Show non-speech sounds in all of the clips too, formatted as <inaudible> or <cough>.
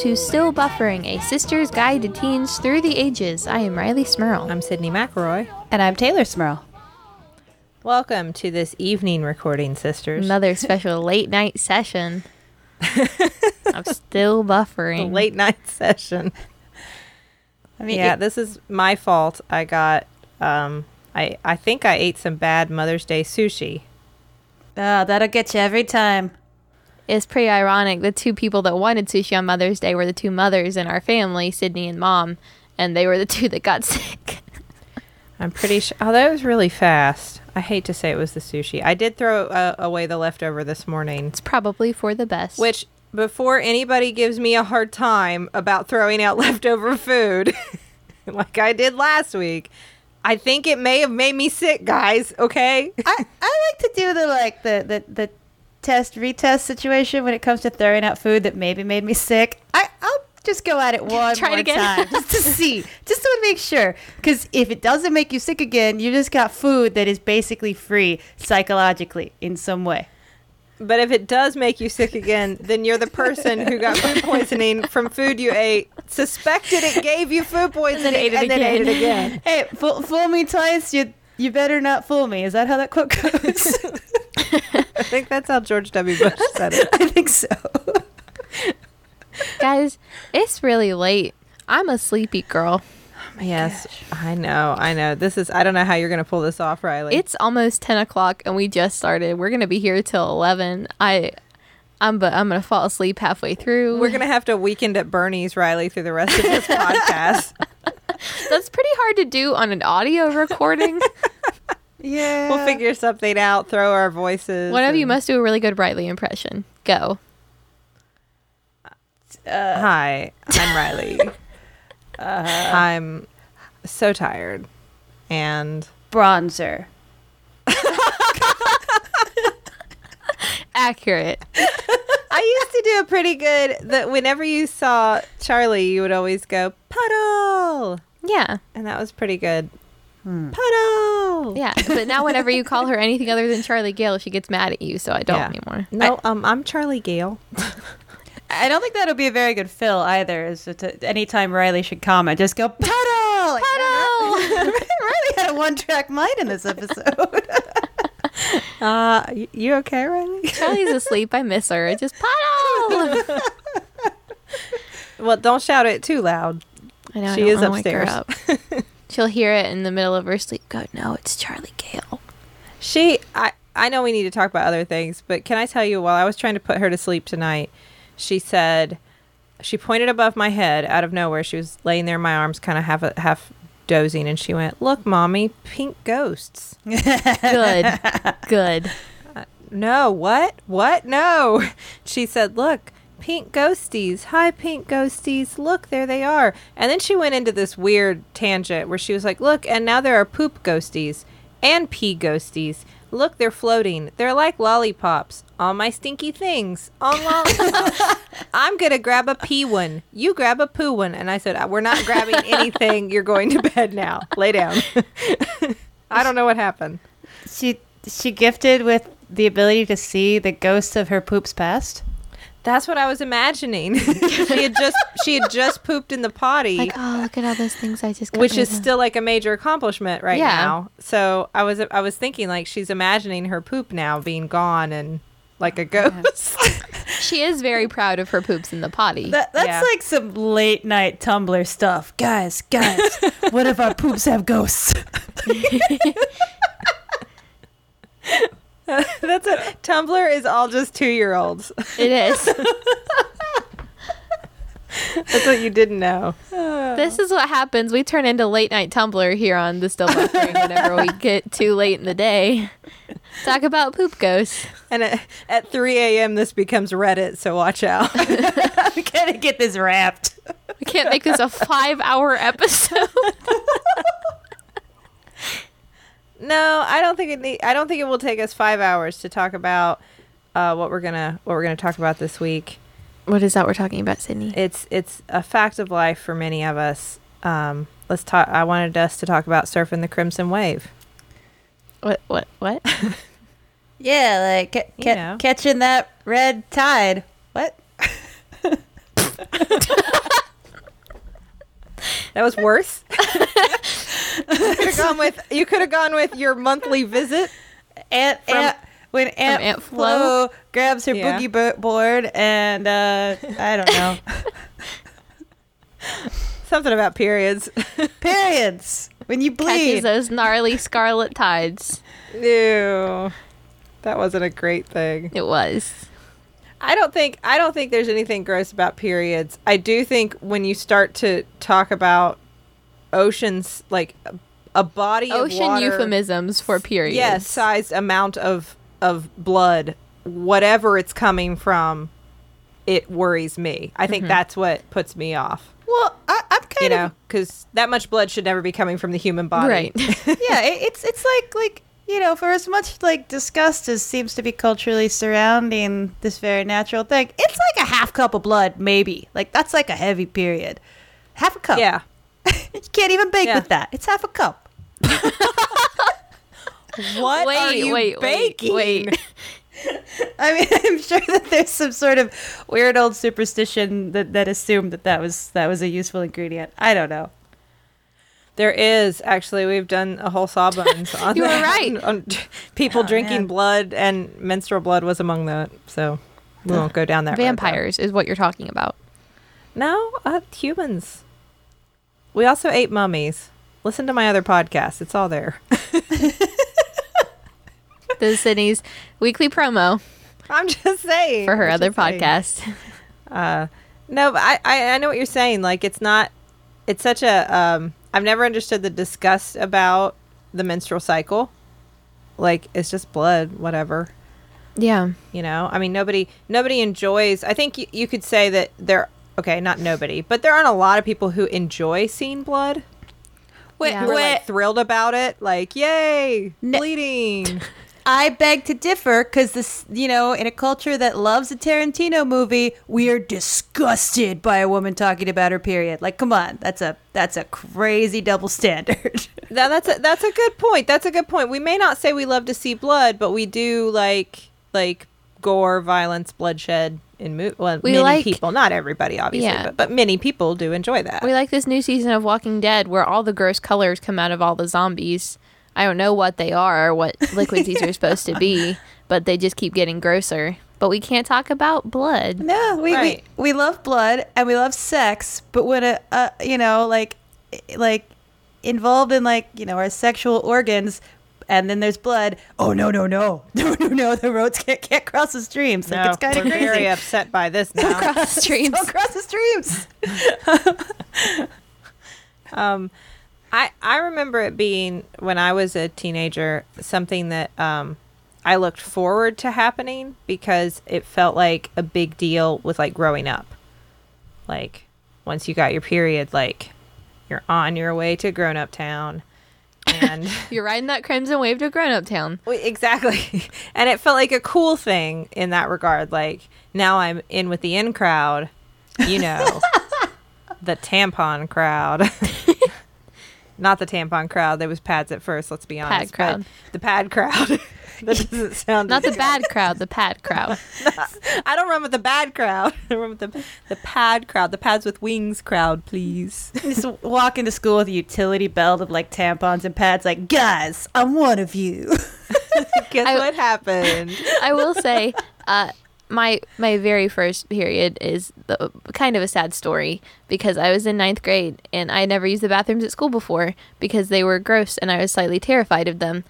and welcome to Still Buffering, a sister's guide to teens through the ages. I am Rileigh Smirl. I'm Sydnee McElroy. And I'm Teylor Smirl. Welcome to this evening recording, sisters. Another <laughs> special late night session. <laughs> I'm still The buffering. late night session. I mean, yeah, it- this is my fault. I got, um, I I think I ate some bad Mother's Day sushi. oh, that'll get you every time. It's pretty ironic. The two people that wanted sushi on Mother's Day were the two mothers in our family, Sydnee and Mom, and they were the <laughs> two that got sick. I'm pretty sure. Oh, that was really fast. I hate to say it was the sushi. I did throw uh, away the leftover this morning. It's probably for the best. Which, before anybody gives me a hard time about throwing out <laughs> leftover food, <laughs> like I did last week, I think it may have made me sick, guys. Okay. I, I like to do the like the, the the test retest situation when it comes to throwing out food that maybe made me sick. I I'll just go at it one <laughs> Try it more again. time just to <laughs> see, just to make sure. Because if it doesn't make you sick again, you just got food that is basically free psychologically in some way. But if it does make you sick again, then you're the person who got food poisoning from food you ate, suspected it gave you food poisoning, ate it and then ate it again. again. Hey, fool, fool me twice, you you better not fool me. Is that how that quote goes? <laughs> I think that's how George W. Bush <laughs> said it. I think so. Guys, it's really late. I'm a sleepy girl. Oh yes, I know, I know. This is. I don't know how you're gonna pull this off, Rileigh. It's almost 10 o'clock and we just started. We're going to be here till 11. I, I'm, but I'm going to fall asleep halfway through. We're gonna have to weekend at Bernie's, Rileigh, through the rest of this <laughs> podcast. That's pretty hard to do on an audio recording. <laughs> Yeah. We'll figure something out. Throw our voices. One of you must do a really good Brightly impression. Go. Uh, Hi, I'm Rileigh. <laughs> Uh-huh. I'm so tired, and bronzer. <laughs> Accurate. I used to do a pretty good. That whenever you saw Charlie, you would always go puddle, Yeah. and that was pretty good. Puddle. Yeah. But now whenever you call her anything other than Charlie Gale, she gets mad at you. So I don't Yeah. anymore. No, um, I'm Charlie Gale. I don't think that'll be a very good fill either. Is to, anytime Rileigh should comment, just go puddle. Like, Puddle! <laughs> Rileigh had a one-track mind in this episode. <laughs> Uh, y- you okay, Rileigh? Charlie's asleep. I miss her. Just puddle. <laughs> well, don't shout it too loud. I know. I She don't is wanna wake her upstairs. up. She'll hear it in the middle of her sleep. Go, no, it's Charlie Gale. She, I, I know we need to talk about other things, but can I tell you, while I was trying to put her to sleep tonight, she said, she pointed above my head out of nowhere. She was laying there in my arms, kind of half, half dozing, and she went, "Look, mommy, pink ghosts." <laughs> Good. Good. Uh, no, what? What? No. <laughs> She said, "Look." Pink ghosties. Hi, pink ghosties. Look, there they are. And then she went into this weird tangent where she was like, Look, and now there are poop ghosties and pee ghosties. Look, they're floating. They're like lollipops. All my stinky things on lollipops. <laughs> I'm going to grab a pee one. You grab a poo one. And I said, "Uh, We're not grabbing <laughs> anything. You're going to bed now. Lay down. <laughs> I don't know what happened. she she gifted with the ability to see the ghosts of her poops past. That's what I was imagining. <laughs> she had just she had just pooped in the potty, Like, oh, look at all those things I just got which is of. still like a major accomplishment right Yeah. now. So I was I was thinking like she's imagining her poop now being gone and like a ghost. <laughs> She is very proud of her poops in the potty. That, that's Yeah. like some late night Tumblr stuff, guys. Guys, what if our poops have ghosts? <laughs> <laughs> That's a Tumblr is all just two year olds. it is. <laughs> That's what you didn't know. this is what happens. We turn into late night Tumblr here on the Still Buffering whenever we <laughs> get too late in the day. Talk about poop ghosts. And at, at 3 a.m. this becomes Reddit, so watch out. we gotta get this wrapped. We can't make this a five hour episode. No, I don't think it need, I don't think it will take us five hours to talk about uh, what we're gonna what we're gonna talk about this week. What is that we're talking about, Sydnee? it's it's a fact of life for many of us. Um, let's talk. I wanted us to talk about surfing the crimson wave. What? What? What? <laughs> Yeah, like ca- You know. catching that red tide. What? <laughs> That was worse. <laughs> you could have gone with you could have gone with your monthly visit. Aunt, Aunt when Aunt, Aunt Flo, Flo? grabs her Yeah. boogie bo- board and uh, I don't know <laughs> Something about periods. <laughs> periods when you Catches bleed. those gnarly scarlet tides. Ew. That wasn't a great thing. It was. I don't think I don't think there's anything gross about periods. I do think when you start to talk about oceans like a, a body of Ocean water, euphemisms for periods. yes, sized amount of of blood, whatever it's coming from, it worries me. I think mm-hmm. that's what puts me off. well, I, I'm kind You of know, because that much blood should never be coming from the human body. Right. <laughs> yeah, it, it's it's like like you know, for as much like disgust as seems to be culturally surrounding this very natural thing, it's like a half cup of blood, maybe. Like that's like a heavy period. Half a cup. yeah. <laughs> you can't even bake Yeah. with that. It's half a cup. <laughs> What wait, are you wait, baking? wait, wait. <laughs> I mean, I'm sure that there's some sort of weird old superstition that, that assumed that that was that was a useful ingredient. I don't know. There is actually. We've done a whole sawbones on You were that, right. on- on people Oh, drinking man. blood and menstrual blood was among that. So we won't go down that. road. Vampires is what you're talking about. No, uh, humans. We also ate mummies. Listen to my other podcast. It's all there. <laughs> The Sydnee's weekly promo I'm just saying. for her I'm other podcast. Uh, no, but I, I, I know what you're saying. Like, it's not, it's such a, um, I've never understood the disgust about the menstrual cycle. Like, it's just blood, whatever. Yeah. You know, I mean, nobody, nobody enjoys, I think you, you could say that there, okay, not nobody, but there aren't a lot of people who enjoy seeing blood. Wait, Yeah. Who are like thrilled about it. Like, yay, Ne- bleeding. <laughs> I beg to differ because this, you know, in a culture that loves a Tarantino movie, we are disgusted by a woman talking about her period. Like, come on, that's a that's a crazy double standard. <laughs> Now that's a that's a good point. That's a good point. We may not say we love to see blood, but we do like like gore, violence, bloodshed in mo- well, We many like- people, not everybody obviously, Yeah. but, but many people do enjoy that. We like this new season of Walking Dead where all the gross colors come out of all the zombies. I don't know what they are or what liquids these are supposed to be, <laughs> but they just keep getting grosser. But we can't talk about blood. no, we, Right. we we love blood and we love sex, but when a, uh you know like like involved in like you know our sexual organs. And then there's blood. Oh no no no <laughs> no no no! The roads can't can't cross the streams. Like no, it's kind of crazy. very upset by this now. Cross the <laughs> streams. Don't cross the streams. <laughs> um, I I remember it being when I was a teenager something that um, I looked forward to happening because it felt like a big deal with like growing up. Like once you got your period, like you're on your way to grown up town, and <laughs> You're riding that crimson wave to grown up town. Exactly, <laughs> and it felt like a cool thing in that regard. Like now I'm in with the in crowd, you know, <laughs> the tampon crowd. Not the tampon crowd. There was pads at first. Let's be honest. but crowd. The pad crowd. <laughs> that doesn't sound. Good. Not the <laughs> bad crowd, the pad crowd. <laughs> I don't run with the bad crowd. I run with the the pad crowd. The pads with wings crowd, please. just walk into school with a utility belt of like tampons and pads like guys i'm one of you Guess I- what happened? I will say, uh, my my very first period is the, kind of a sad story because I was in ninth grade and I had never used the bathrooms at school before because they were gross and I was slightly terrified of them.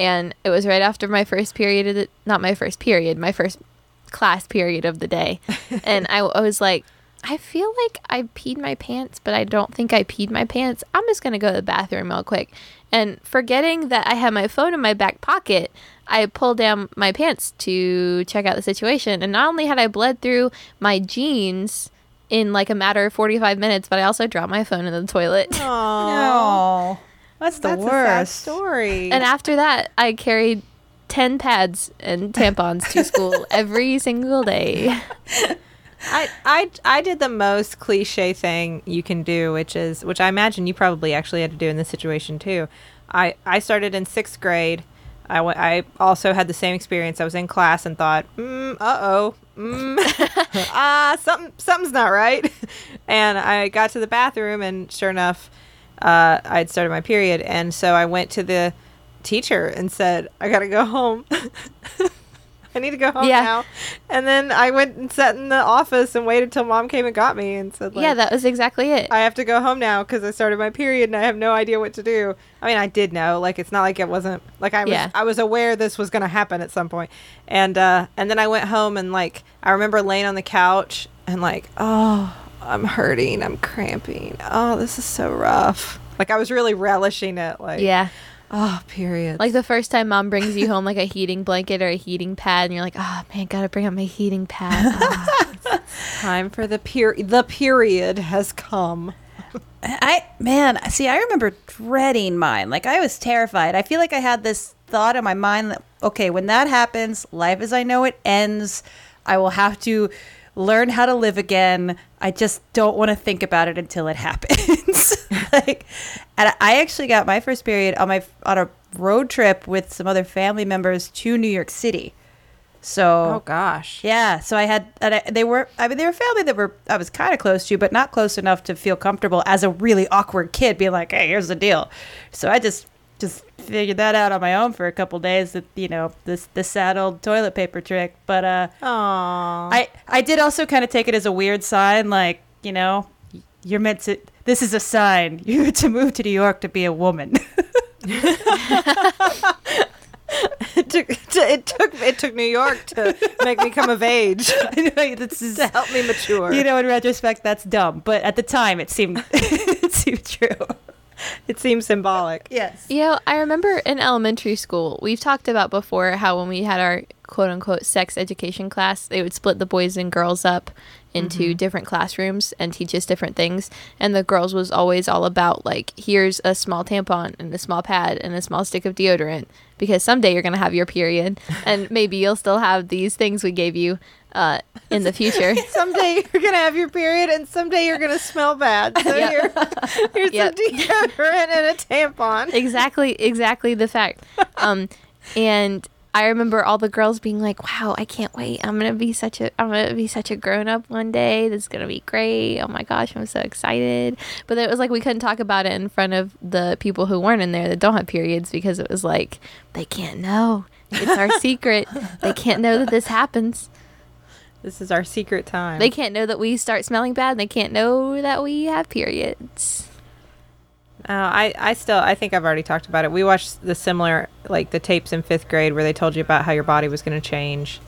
And it was right after my first period of the, not my first period, my first class period of the day, <laughs> and I, I was like. I feel like I peed my pants, but I don't think I peed my pants. I'm just going to go to the bathroom real quick. And forgetting that I had my phone in my back pocket, I pulled down my pants to check out the situation. And not only had I bled through my jeans in like a matter of 45 minutes, but I also dropped my phone in the toilet. Aww. no that's the That's a sad worst story. and after that, I carried 10 pads and tampons to school <laughs> every single day. <laughs> I, I I did the most cliche thing you can do, which is which I imagine you probably actually had to do in this situation too. I I started in sixth grade. I, w- I also had the same experience. I was in class and thought, mm, uh oh, mm, <laughs> ah, something, something's not right. And I got to the bathroom, and sure enough, uh, I'd started my period. And so I went to the teacher and said, I gotta go home. <laughs> I need to go home Yeah. now. And then I went and sat in the office and waited till mom came and got me and said, like, yeah, that was exactly it. I have to go home now because I started my period and I have no idea what to do. I mean, I did know, like it's not like it wasn't like I was. Yeah. I was aware this was going to happen at some point, and uh, and then I went home and like I remember laying on the couch and like, oh, I'm hurting, I'm cramping. Oh, this is so rough. Like I was really relishing it. Like, yeah. oh, period. Like the first time mom brings you home like a heating blanket or a heating pad, and you're like, oh man, gotta bring up my heating pad. <laughs> Ah. time for the period. The period has come. I man, see, I remember dreading mine. Like I was terrified. I feel like I had this thought in my mind that okay, when that happens, life as I know it ends. I will have to learn how to live again. I just don't want to think about it until it <laughs> happens. <laughs> like, and I actually got my first period on my on a road trip with some other family members to New York City. So Oh gosh. yeah, so I had, and I, they were, I mean, they were family that were, I was kind of close to, but not close enough to feel comfortable as a really awkward kid being like, hey, here's the deal. So I just, just figured that out on my own for a couple days that, you know, this, this sad old toilet paper trick. But, uh, Aww. I, I did also kind of take it as a weird sign, like, you know, you're meant to, this is a sign. <laughs> You're meant to move to New York to be a woman. <laughs> it took it took it took New York to make me come of age <laughs> I know this is, to help me mature. you know, in retrospect, that's dumb. But at the time, it seemed, it seemed true. It seems symbolic. Yes. You know, I remember in elementary school, we've talked about before how when we had our quote unquote sex education class, they would split the boys and girls up into different classrooms and teach us different things. And the girls was always all about like, here's a small tampon and a small pad and a small stick of deodorant because someday you're going to have your period <laughs> and maybe you'll still have these things we gave you uh, in the future. <laughs> Someday you're gonna have your period, and someday you're gonna smell bad. So Yep. here, <laughs> here's Yep. some deodorant and a tampon. exactly exactly the fact um and i remember all the girls being like wow i can't wait. I'm gonna be such a i'm gonna be such a grown-up one day. This is gonna be great. Oh my gosh i'm so excited. But it was like we couldn't talk about it in front of the people who weren't in there that don't have periods because it was like they can't know. It's our <laughs> secret. They can't know that this happens. This is our secret time. they can't know that we start smelling bad they can't know that we have periods Uh, I, I still I think I've already talked about it. We watched the similar like the tapes in fifth grade where they told you about how your body was going to change,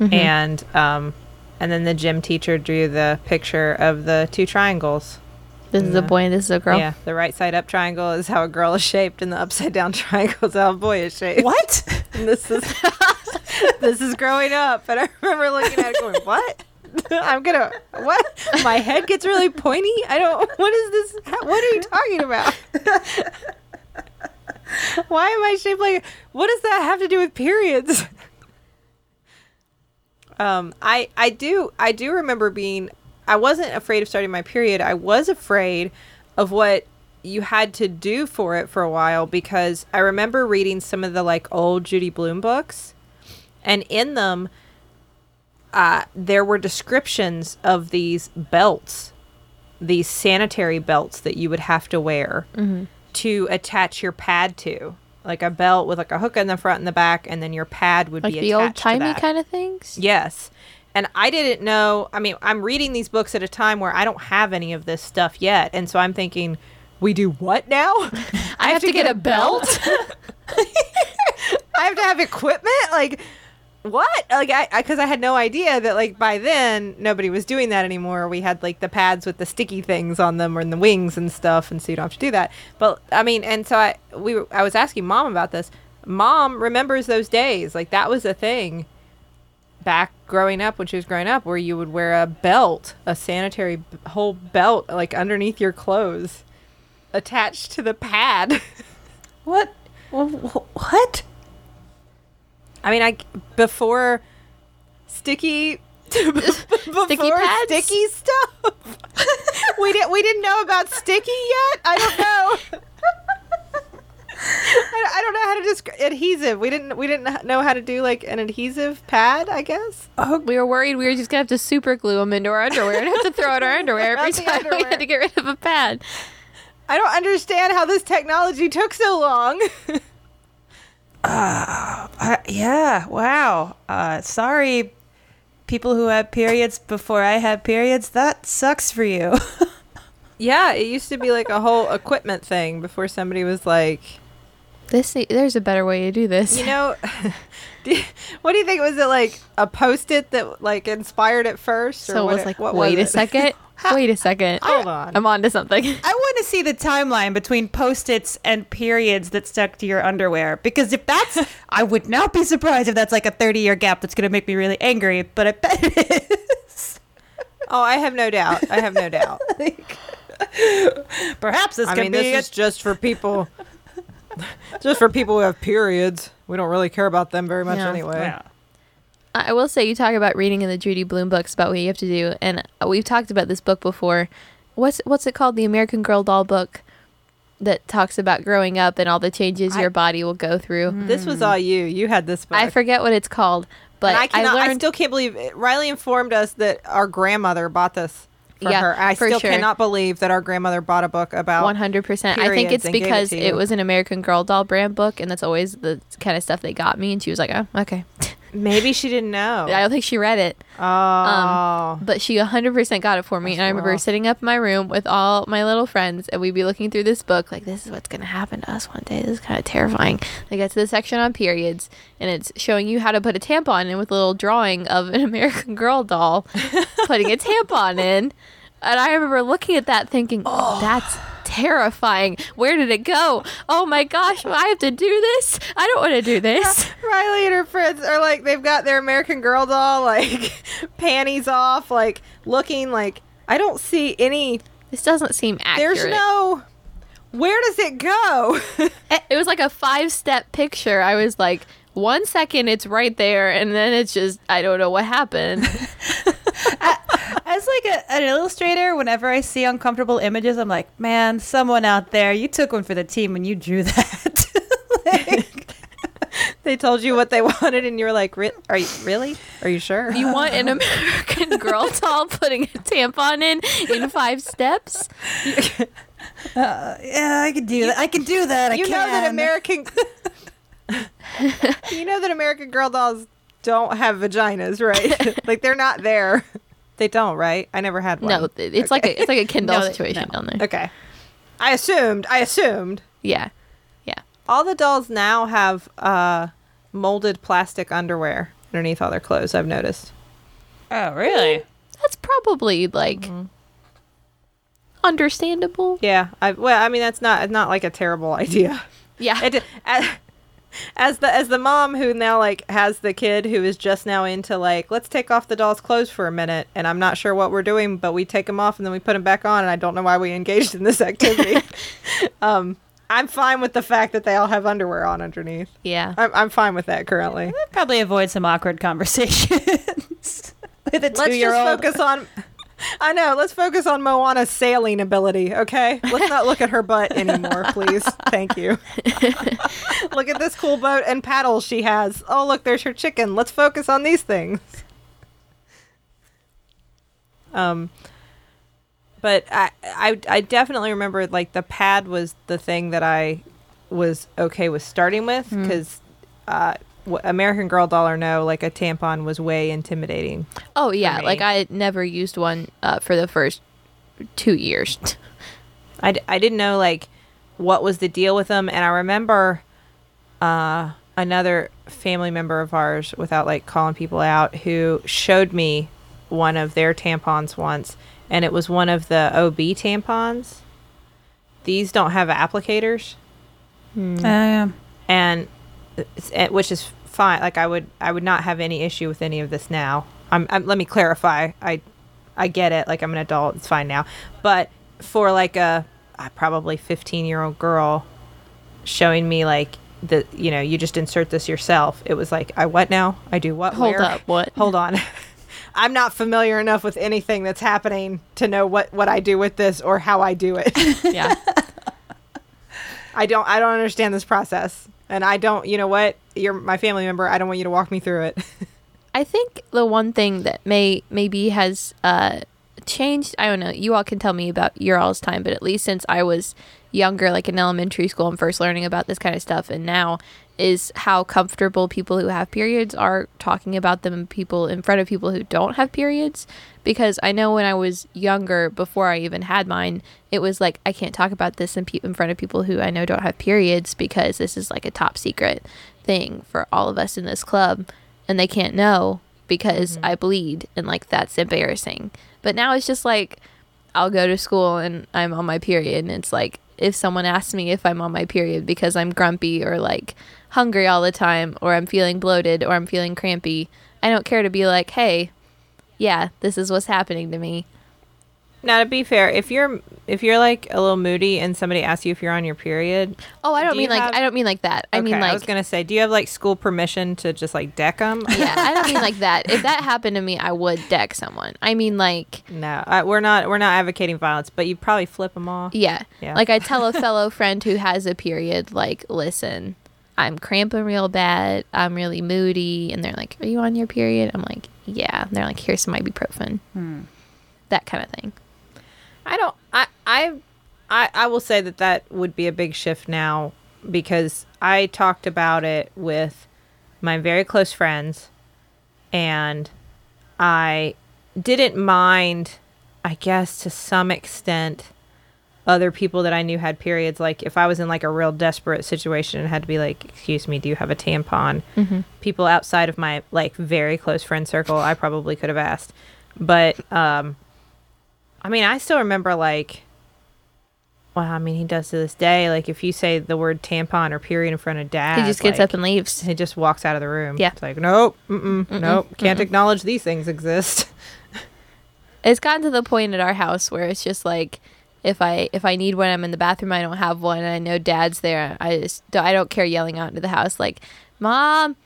Mm-hmm. and um, and then the gym teacher drew the picture of the two triangles. this is a boy and this is a girl Yeah, the right side up triangle is how a girl is shaped, and the upside down <laughs> triangle is how a boy is shaped. What? And this is <laughs> this is growing up, and I remember looking at it going, "What? <laughs> I'm gonna what? My head gets really pointy. I don't. What is this? What are you talking about? <laughs> Why am I shaped like? What does that have to do with periods? <laughs> Um, I I do I do remember being. I wasn't afraid of starting my period. I was afraid of what you had to do for it for a while because I remember reading some of the like old Judy Blume books, and in them, uh, there were descriptions of these belts, these sanitary belts that you would have to wear to attach your pad to, like a belt with like a hook in the front and the back, and then your pad would like be the old timey kind of things Yes. And I didn't know. I mean, I'm reading these books at a time where I don't have any of this stuff yet. And so I'm thinking, we do what now? <laughs> I, have, to, get, a belt. <laughs> I have to have equipment? Like, what? Like, I, because I, had no idea that, like, by then, nobody was doing that anymore. We had, like, the pads with the sticky things on them or in the wings and stuff. And so you don't have to do that. But, I mean, and so I, we were, I was asking mom about this. Mom remembers those days. Like, that was a thing back growing up when she was growing up where you would wear a belt, a sanitary whole belt, like, underneath your clothes attached to the pad. <laughs> What? Wh- wh- What? I mean, I before sticky <laughs> before Sticky sticky stuff. <laughs> we didn't we didn't know about sticky yet. I don't know. <laughs> I don't know how to describe adhesive. We didn't we didn't know how to do like an adhesive pad. I guess. Oh, We were worried we were just gonna have to super glue them into our underwear and have to throw out our underwear every time we had to get rid of a pad. I don't understand how this technology took so long. Uh, yeah. Wow. Uh, sorry, people who had periods before I had periods. That sucks for you. <laughs> yeah, it used to be like a whole equipment thing before somebody was like, This there's a better way to do this. you know, <laughs> do you- what do you think? Was it like a post-it that like inspired it first? or so it what was like, what wait a was it? second, <laughs> wait a second. Hold on. I'm on to something. <laughs> I want to see the timeline between post-its and periods that stuck to your underwear because if that's, <laughs> I would not be surprised if that's like a 30-year gap that's going to make me really angry. But I bet it is. <laughs> Oh, I have no doubt. I have no doubt. Perhaps this I could mean, be. this a- is just for people. just for people who have periods. We don't really care about them very much Yeah. anyway. Yeah. I will say you talk about reading in the Judy Blume books about what you have to do, and we've talked about this book before. What's what's it called? The American Girl doll book that talks about growing up and all the changes I- your body will go through. Mm. This was all you. You had this book. I forget what it's called, but I cannot. I, learned still can't believe it. Rileigh informed us that our grandmother bought this for Yeah, her. I for still sure. cannot believe that our grandmother bought a book about. One hundred percent. I think it's gave it because it was an American Girl doll brand book, and that's always the kind of stuff they got me. And she was like, "Oh, okay." Maybe she didn't know. <laughs> I don't think she read it, oh, um, but she hundred percent got it for me. That's and I remember rough. sitting up in my room with all my little friends, and we'd be looking through this book, like, "This is what's going to happen to us one day." This is kind of terrifying. I get to the section on periods, and it's showing you how to put a tampon in with a little drawing of an <laughs> American Girl doll putting a tampon in. And I remember looking at that thinking, oh, oh, that's terrifying. Where did it go? Oh my gosh, I have to do this? I don't want to do this. Rileigh and her friends are like they've got their American Girl doll like <laughs> panties off, like looking like I don't see any. This doesn't seem accurate. There's no. Where does it go? <laughs> It was like a five step picture. I was like, one second it's right there, and then it's just, I don't know what happened. <laughs> As like a, an illustrator, whenever I see uncomfortable images, I'm like, man, someone out there, you took one for the team when you drew <laughs> that. Like, <laughs> they told you what they <laughs> wanted, and you're like, "Re- "Are you really? Are you sure?" you want an American Girl doll putting a tampon in in five steps? Uh, yeah, I can do that. I can do that. I you know that American. you know that American Girl dolls don't have vaginas, right? like they're not there. They don't, right? I never had one. No, it's like a it's like a <laughs> Ken doll No, situation no. down there. Okay. I assumed. I assumed. Yeah, yeah. All the dolls now have uh, molded plastic underwear underneath all their clothes. I've noticed. Oh, really? That's probably like Mm-hmm. understandable. Yeah. I well, I mean that's not not like a terrible <laughs> idea. Yeah, It, as, as the as the mom who now like has the kid who is just now into like let's take off the doll's clothes for a minute and I'm not sure what we're doing but we take them off and then we put them back on and I don't know why we engaged in this activity. <laughs> um, I'm fine with the fact that they all have underwear on underneath. yeah. I'm I'm fine with that currently. Probably avoid some awkward conversations <laughs> with a Let's just focus on. I know. Let's focus on Moana's sailing ability. Okay. Let's not look at her butt <laughs> anymore, please. Thank you. <laughs> look at this cool boat and paddles she has. Oh, look, there's her chicken. Let's focus on these things. Um, but I, I, I definitely remember like the pad was the thing that I was okay with starting with because uh, w- American Girl doll or no, like a tampon was way intimidating. Oh yeah, like I never used one uh, for the first two years. <laughs> I, d- I didn't know like what was the deal with them and i remember uh, another family member of ours without like calling people out who showed me one of their tampons once and it was one of the ob tampons these don't have applicators Oh, yeah. and eh, which is fine. Like i would i would not have any issue with any of this now. I'm, I'm let me clarify. I i get it. Like i'm an adult. It's fine now. But for like a, a probably 15 year old girl showing me like the you know you just insert this yourself it was like i what now? I do what? Hold where? up, what? hold on. <laughs> I'm not familiar enough with anything that's happening to know what what i do with this or how i do it. Yeah, <laughs> I don't I don't understand this process. And I don't, you know what? You're my family member. I don't want you to walk me through it. <laughs> I think the one thing that may maybe has uh, changed. I don't know. You all can tell me about your all's time, but at least since I was younger, like in elementary school, and first learning about this kind of stuff, and now is how comfortable people who have periods are talking about them people in front of people who don't have periods. Because I know when I was younger, before I even had mine, it was like I can't talk about this in, pe- in front of people who I know don't have periods because this is like a top secret thing for all of us in this club, and they can't know because mm-hmm. I bleed, and like that's embarrassing. But now it's just like I'll go to school and I'm on my period, and it's like if someone asks me if I'm on my period because I'm grumpy or like hungry all the time, or I'm feeling bloated, or I'm feeling crampy, I don't care to be like, hey, yeah, this is what's happening to me. now to be fair, if you're if you're like a little moody and somebody asks you if you're on your period, Oh, I don't Do mean like have- I don't mean like that. I mean like I was gonna say, do you have like school permission to just like deck them? yeah, I don't mean like that. <laughs> If that happened to me, I would deck someone. I mean like no, I, we're not we're not advocating violence, but you probably flip them off. Yeah. Yeah. Like I tell a <laughs> fellow friend who has a period, like, listen, I'm cramping real bad. I'm really moody. And they're like, Are you on your period? I'm like, Yeah. They're like, Here's some ibuprofen. Hmm. That kind of thing. I don't. I I I I will say that that would be a big shift now because I talked about it with my very close friends, and I didn't mind. I guess to some extent, other people that I knew had periods. Like if I was in like a real desperate situation and had to be like, "Excuse me, do you have a tampon?" People outside of my like very close friend circle, I probably could have asked, but um. I mean, I still remember like. Well, I mean, he does to this day. Like, if you say the word tampon or period in front of dad, he just gets like, up and leaves. he just walks out of the room. Yeah. it's like nope, mm-mm, nope, can't acknowledge these things exist. <laughs> It's gotten to the point at our house where it's just like, if I if I need one, I'm in the bathroom. I don't have one, and I know Dad's there. I just I don't care yelling out into the house like, "Mom,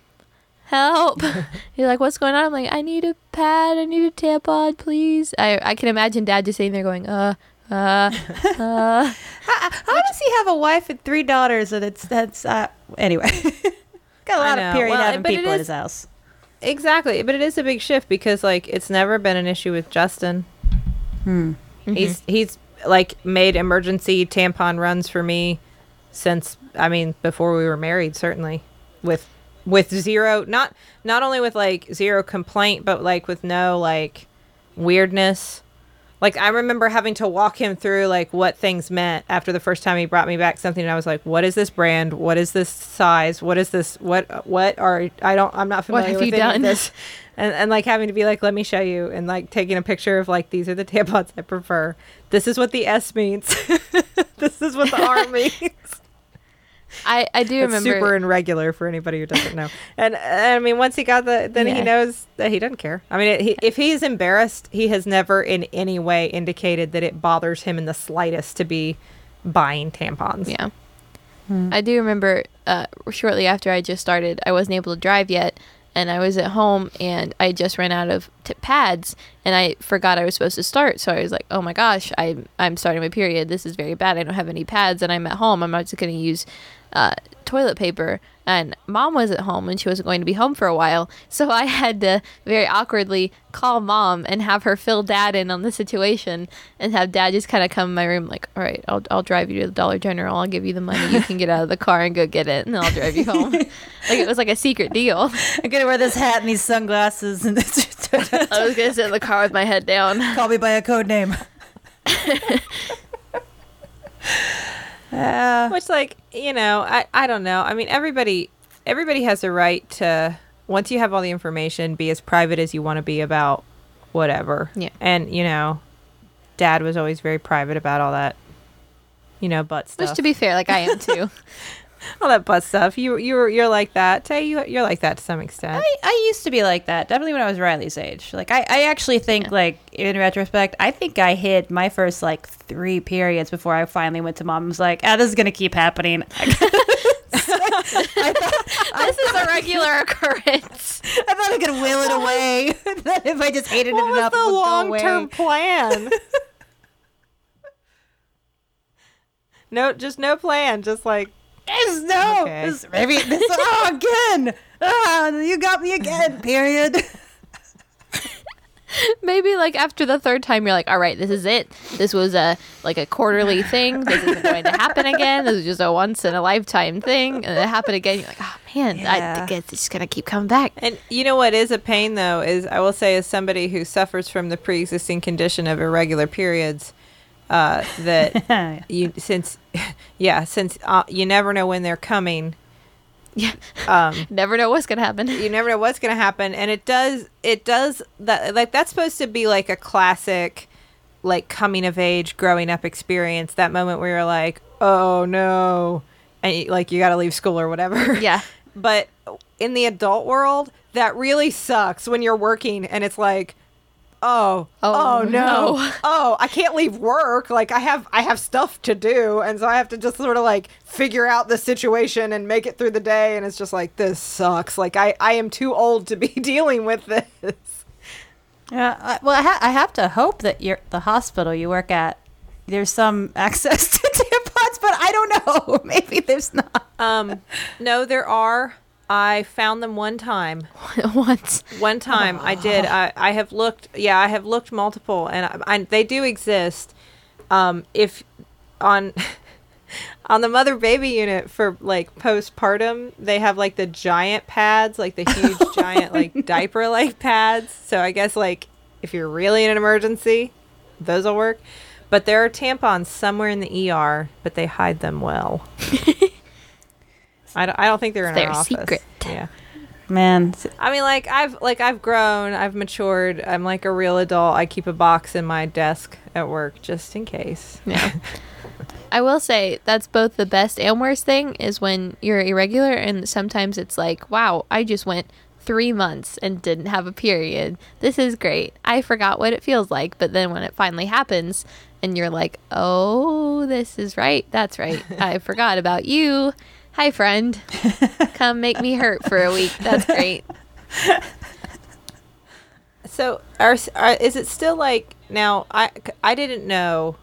help!" <laughs> <laughs> You're like, "What's going on?" I'm like, "I need a pad. I need a tampon, please." I I can imagine Dad just sitting there going, "Uh, uh, <laughs> uh." How, how does he have a wife and three daughters? And it's that's uh, anyway. Got a lot of period Well, having but it people at is- his house. exactly, but it is a big shift because like it's never been an issue with Justin. Hmm. He's he's like made emergency tampon runs for me since I mean before we were married certainly. With with zero not not only with like zero complaint but like with no like weirdness. Like I remember having to walk him through like what things meant after the first time he brought me back something and I was like what is this brand? What is this size? What is this what what are I don't I'm not What familiar have with you done? this <laughs> and, and like having to be like let me show you and like taking a picture of like these are the tampons i prefer. This is what the s means. <laughs> This is what the r <laughs> means. I I do it's remember. super irregular for anybody who doesn't know. And, and i mean once he got the then he knows that he doesn't care. I mean it, he, if he's embarrassed he has never in any way indicated that it bothers him in the slightest to be buying tampons. Yeah. I do remember uh, shortly after I just started, I wasn't able to drive yet, and I was at home and I just ran out of t- pads, and I forgot I was supposed to start. So I was like, "Oh my gosh, I I'm starting my period. This is very bad. I don't have any pads, and I'm at home. I'm not just going to use uh, toilet paper." And mom was at home and she wasn't going to be home for a while, so I had to very awkwardly call mom and have her fill dad in on the situation, and have dad just kind of come in my room like, "All right, I'll I'll drive you to the Dollar General. I'll give you the money. You can get out of the car and go get it, and then I'll drive you home." <laughs> like it was like a secret deal. I'm gonna wear this hat and these sunglasses and <laughs> I was gonna sit in the car with my head down. call me by a code name. <laughs> Uh, which like you know i i don't know i mean everybody everybody has a right to once you have all the information be as private as you want to be about whatever Yeah. and you know dad was always very private about all that you know butt stuff Which, to be fair, like I am <laughs> too. All that butt stuff you you're you're like that tay you you're like that to some extent I, I used to be like that. Definitely when I was Rileigh's age. Like I, I actually think Yeah. like in retrospect, I think I hid my first like three periods before I finally went to mom and was like, ah, this is gonna keep happening. <laughs> I thought, <laughs> this is a regular <laughs> occurrence. I thought I could will it away. that if I just hated what it was enough, it the long term away. plan No, just no plan. Just like Yes, no. Okay. This, maybe this. <laughs> Oh, again. Ah, you got me again. Period. <laughs> Maybe like after the third time, you're like, all right, this is it. This was a like a quarterly <laughs> thing. This isn't going to happen again. This is just a once in a lifetime thing, and it happened again. You're like, oh man, Yeah. I think it's just gonna keep coming back. And you know what is a pain though is I will say as somebody who suffers from the pre-existing condition of irregular periods, uh, that <laughs> you since <laughs> yeah since uh, you never know when they're coming. Yeah, Um, <laughs> never know what's gonna happen. you never know what's going to happen, and it does it does that like that's supposed to be like a classic like coming of age, growing up experience. That moment where you're like, oh no, and like you got to leave school or whatever. Yeah. but in the adult world, that really sucks when you're working and it's like, oh, Oh, oh, no. no. <laughs> oh, I can't leave work. Like I have, I have stuff to do, and so I have to just sort of like figure out the situation and make it through the day. And it's just like this sucks. Like I, I am too old to be <laughs> dealing with this. Yeah, I, well, I, ha- I have to hope that you're the hospital you work at. There's some <laughs> access to tampons, but I don't know. Maybe there's not. Um, no, there are. I found them one time. <laughs> Once. One time I did. I, I have looked. Yeah, I have looked multiple, and I, I, they do exist. Um, if on <laughs> on the mother baby unit for like postpartum, they have like the giant pads, like the huge <laughs> giant like diaper like pads. So I guess like if you're really in an emergency, those will work. But there are tampons somewhere in the ER, but they hide them well. I don't, I don't think they're in It's our their office. secret. Yeah. Man, I mean, like I've like I've grown, I've matured. I'm like a real adult. I keep a box in my desk at work just in case. Yeah. <laughs> I will say that's both the best and worst thing is when you're irregular and sometimes it's like, wow, I just went three months and didn't have a period. This is great. I forgot what it feels like. But then when it finally happens and you're like, oh, this is right. That's right. <laughs> I forgot about you. Hi, friend. <laughs> Come make me hurt for a week. That's great. So, are, are is it still like now? I I didn't know.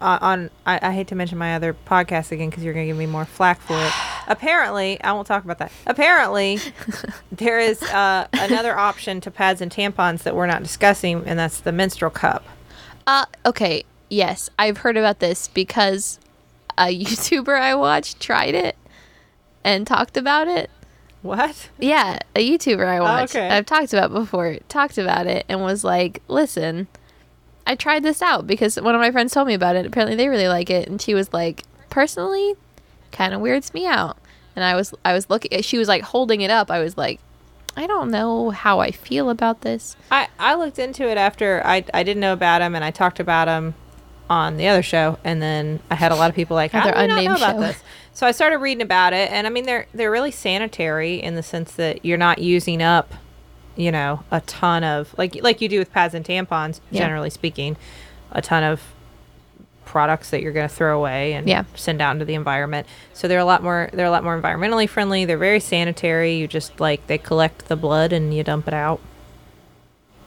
Uh, on I, I hate to mention my other podcast again because you're gonna give me more flack for it. <sighs> Apparently, I won't talk about that. Apparently, <laughs> there is uh, another option to pads and tampons that we're not discussing, and that's the menstrual cup. Uh, okay. Yes, I've heard about this because a <laughs> YouTuber I watched tried it and talked about it. What? Yeah, a YouTuber I oh, watched. okay. I've talked about before. Talked about it and was like, "Listen, I tried this out because one of my friends told me about it. Apparently, they really like it." And she was like, "Personally, kind of weirds me out." And I was, I was looking. She was like holding it up. I was like, "I don't know how I feel about this." I, I looked into it after I, I didn't know about him and I talked about him on the other show and then I had a lot of people like how do you not know about show. this so I started reading about it and I mean they're they're really sanitary in the sense that you're not using up you know a ton of like like you do with pads and tampons Yeah. generally speaking a ton of products that you're going to throw away and Yeah. send out into the environment so they're a lot more they're a lot more environmentally friendly they're very sanitary you just like they collect the blood and you dump it out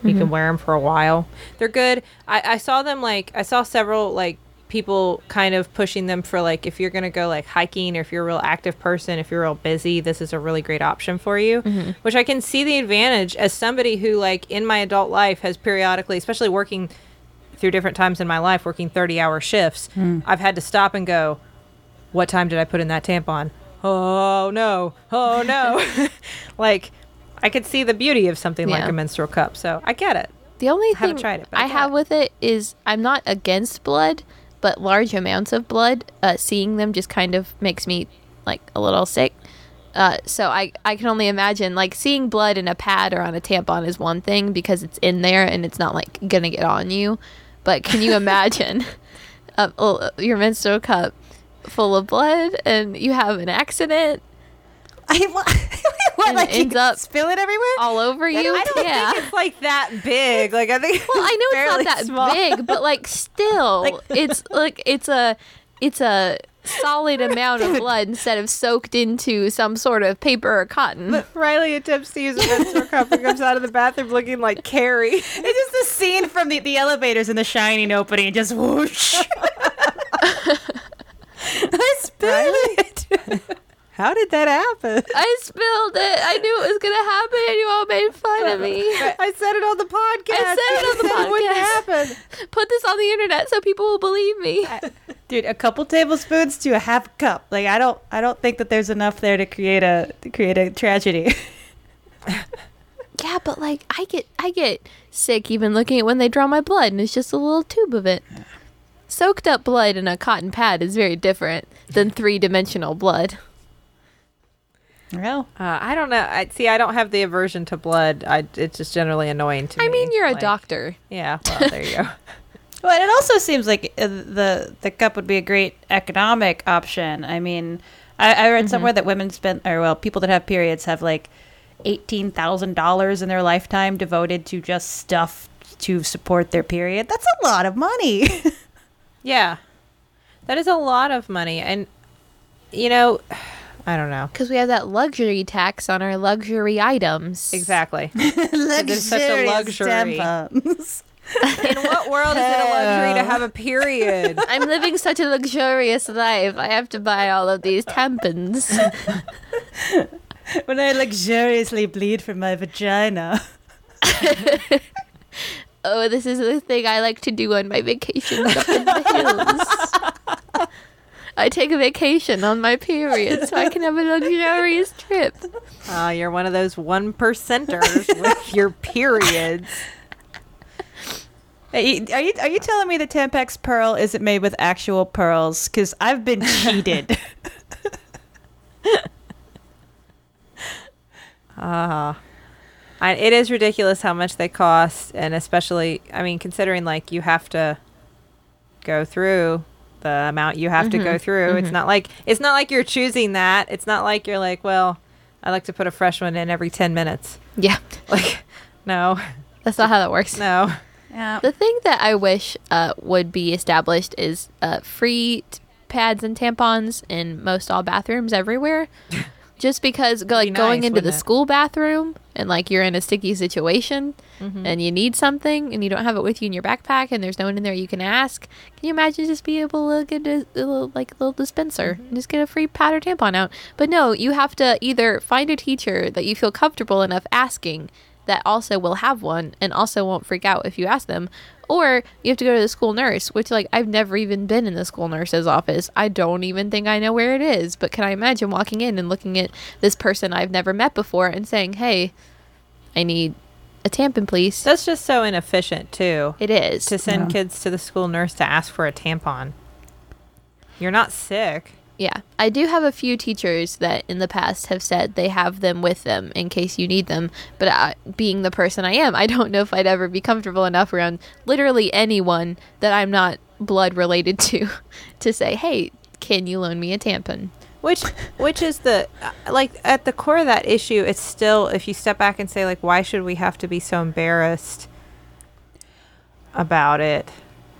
you can mm-hmm. wear them for a while. They're good. I, I saw them like I saw several like people kind of pushing them for like if you're gonna go like hiking or if you're a real active person, if you're real busy, this is a really great option for you. Mm-hmm. Which I can see the advantage as somebody who like in my adult life has periodically, especially working through different times in my life, working 30 hour shifts, mm. I've had to stop and go, what time did I put in that tampon? Oh no, oh no. <laughs> like I could see the beauty of something like a menstrual cup. So I get it. The only I thing tried it, I I have it. with it is I'm not against blood, but large amounts of blood, uh, seeing them just kind of makes me like a little sick. Uh, so I, I can only imagine like seeing blood in a pad or on a tampon is one thing because it's in there and it's not like gonna get on you. But can you <laughs> imagine uh, your menstrual cup full of blood and you have an accident I <laughs> what, what And like you ends up spill it everywhere. all over you? I don't yeah. think it's like that big. Like I think. Well, I know it's not that small. big, but <laughs> like still, Like- <laughs> it's like it's a it's a solid amount of blood instead of soaked into some sort of paper or cotton. But Rileigh attempts to use a menstrual cup and comes out of the bathroom looking like Carrie. It's just the scene from the, the elevators in the Shining opening, and just whoosh. How did that happen? <laughs> I spilled it. I knew it was gonna happen, and you all made fun of me. <laughs> I said it on the podcast. I said it on the podcast. said wouldn't happen. <laughs> Put this on the internet so people will believe me. Dude, a couple tablespoons to a half cup. Like I don't I don't think that there's enough there to create a to create a tragedy. Yeah, but like I get I get sick even looking at when they draw my blood, and it's just a little tube of it. Soaked up blood in a cotton pad is very different than three dimensional blood. Well, Uh, I don't know. I see. I don't have the aversion to blood. I, it's just generally annoying to me. I mean, you're a doctor. Yeah. Well, there you go. <laughs> Well, it also seems like uh, the the cup would be a great economic option. I mean, I, I read somewhere that women spend, or well, people that have periods have like eighteen thousand dollars in their lifetime devoted to just stuff to support their period. That's a lot of money. <laughs> yeah, that is a lot of money, and you know, I don't know Because we have that luxury tax on our luxury items. exactly. <laughs> Luxurious such a luxury. tampons. <laughs> In what world is it a luxury to have a period? <laughs> I'm living such a luxurious life. I have to buy all of these tampons. when I luxuriously bleed from my vagina. Oh, this is the thing I like to do on my vacations up in the hills. I take a vacation on my period so I can have a luxurious trip. Uh, <laughs> you're one of those one percenters with your periods. Hey, Are you are you telling me the Tampax pearl isn't made with actual pearls? Because I've been cheated. <laughs> Ah. I, it is ridiculous how much they cost, and especially, I mean, considering like you have to go through the amount you have to go through. It's not like it's not like you're choosing that. It's not like you're like, well, I like to put a fresh one in every ten minutes. Yeah, <laughs> Like, no, that's not how that works. no. yeah. The thing that I wish uh, would be established is uh, free t- pads and tampons in most all bathrooms everywhere. <laughs> Just because, go, like Be going into the it? school bathroom and like you're in a sticky situation Mm-hmm. and you need something and you don't have it with you in your backpack and there's no one in there you can ask. Can you imagine just be able to get a, a little like a little dispenser Mm-hmm. and just get a free pad or tampon out? But no, you have to either find a teacher that you feel comfortable enough asking that also will have one and also won't freak out if you ask them or you have to go to the school nurse which like i've never even been in the school nurse's office i don't even think i know where it is but can i imagine walking in and looking at this person i've never met before and saying hey i need a tampon please That's just so inefficient too. it is To send Yeah. kids to the school nurse to ask for a tampon. You're not sick. Yeah i do have a few teachers that in the past have said they have them with them in case you need them but I, being the person i am i don't know if i'd ever be comfortable enough around literally anyone that i'm not blood related to <laughs> to say hey can you loan me a tampon Which which is the uh, like at the core of that issue it's still if you step back and say like why should we have to be so embarrassed about it?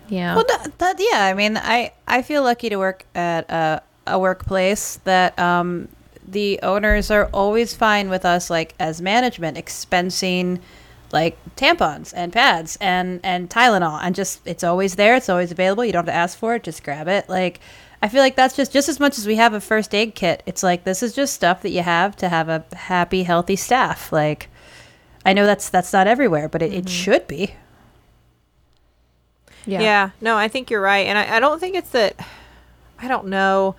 yeah Well, that, that yeah. I mean, I I feel lucky to work at a, a workplace that um, the owners are always fine with us, like as management, expensing like tampons and pads and and Tylenol, and just it's always there. It's always available. You don't have to ask for it. Just grab it. Like. I feel like that's just just as much as we have a first aid kit. It's like this is just stuff that you have to have a happy, healthy staff. Like, I know that's that's not everywhere, but it, it should be. Yeah. no, I think you're right, and I, I don't think it's that. I don't know.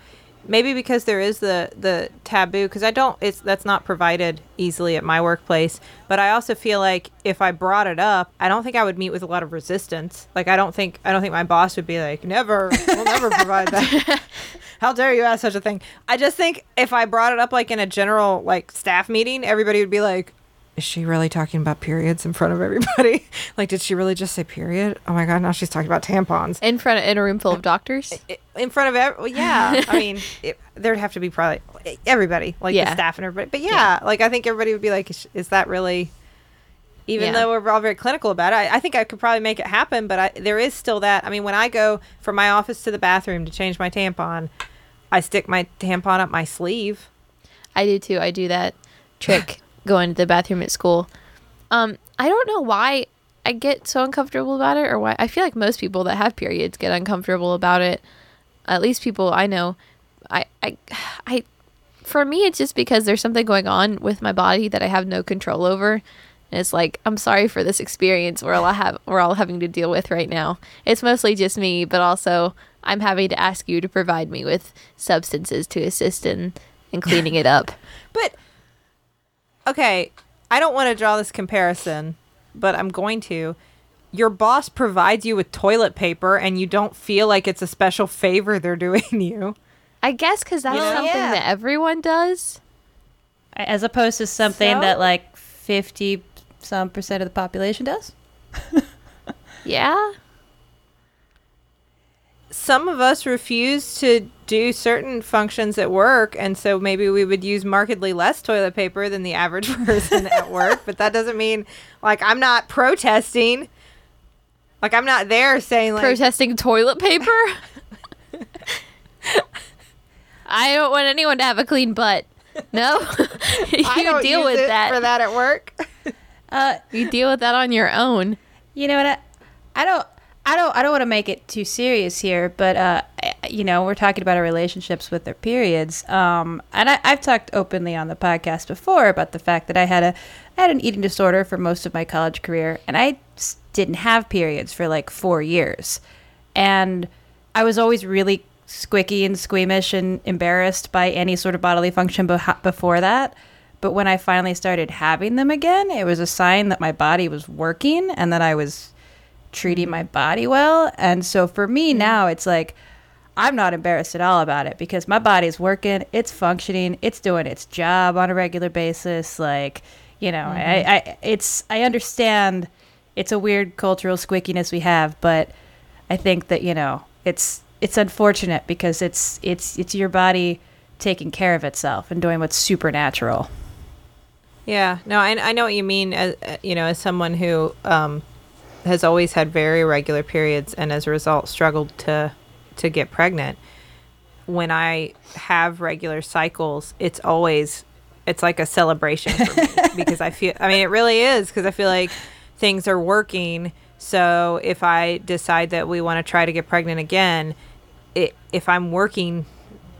Maybe because there is the the taboo because I don't. It's that's not provided easily at my workplace. But I also feel like if I brought it up, I don't think I would meet with a lot of resistance. Like I don't think I don't think my boss would be like, "Never, we'll never provide that." <laughs> How dare you ask such a thing? I just think if I brought it up like in a general like staff meeting, everybody would be like, is she really talking about periods in front of everybody? <laughs> like, did she really just say period? Oh my god, now she's talking about tampons in front of in a room full of uh, doctors in front of every. Yeah, <laughs> I mean, it, there'd have to be probably everybody, like Yeah. the staff and everybody. But yeah, like I think everybody would be like, is, is that really? Even Yeah. though we're all very clinical about it, I, I think I could probably make it happen. But I, there is still that. I mean, when I go from my office to the bathroom to change my tampon, I stick my tampon up my sleeve. I do too. I do that trick <laughs> going to the bathroom at school. Um, I don't know why I get so uncomfortable about it, or why I feel like most people that have periods get uncomfortable about it. At least people I know. I I <sighs> I for me, it's just because there's something going on with my body that I have no control over. And it's like, I'm sorry for this experience we're all have we're all having to deal with right now. It's mostly just me, but also I'm having to ask you to provide me with substances to assist in in cleaning it up. <laughs> But okay, I don't want to draw this comparison, but I'm going to. Your boss provides you with toilet paper and you don't feel like it's a special favor they're <laughs> doing you. I guess because that's You know? something Yeah. that everyone does. As opposed to something So? that like fifty some percent of the population does. <laughs> Yeah. Some of us refuse to do certain functions at work, and so maybe we would use markedly less toilet paper than the average <laughs> person at work, but that doesn't mean like I'm not protesting. Like I'm not there saying like Protesting toilet paper. <laughs> I don't want anyone to have a clean butt. No, <laughs> you I don't deal use with it that. for that at work. Uh, You deal with that on your own. You know what? I, I don't. I don't. I don't want to make it too serious here, but uh, you know, we're talking about our relationships with their periods. Um, and I, I've talked openly on the podcast before about the fact that I had a, I had an eating disorder for most of my college career, and I didn't have periods for like four years, and I was always really squicky and squeamish and embarrassed by any sort of bodily function before that. But when I finally started having them again, it was a sign that my body was working and that I was treating my body well. And so for me now, it's like I'm not embarrassed at all about it because my body's working, it's functioning, it's doing its job on a regular basis. Like, you know, I, I it's I understand it's a weird cultural squickiness we have, but I think that you know it's it's unfortunate because it's it's it's your body taking care of itself and doing what's supernatural. Yeah, no, I, I know what you mean. As uh, you know, as someone who um, has always had very regular periods and as a result struggled to to get pregnant. When I have regular cycles, it's always it's like a celebration for me <laughs> because I feel. I mean, it really is because I feel like things are working. So if I decide that we want to try to get pregnant again, it, if I'm working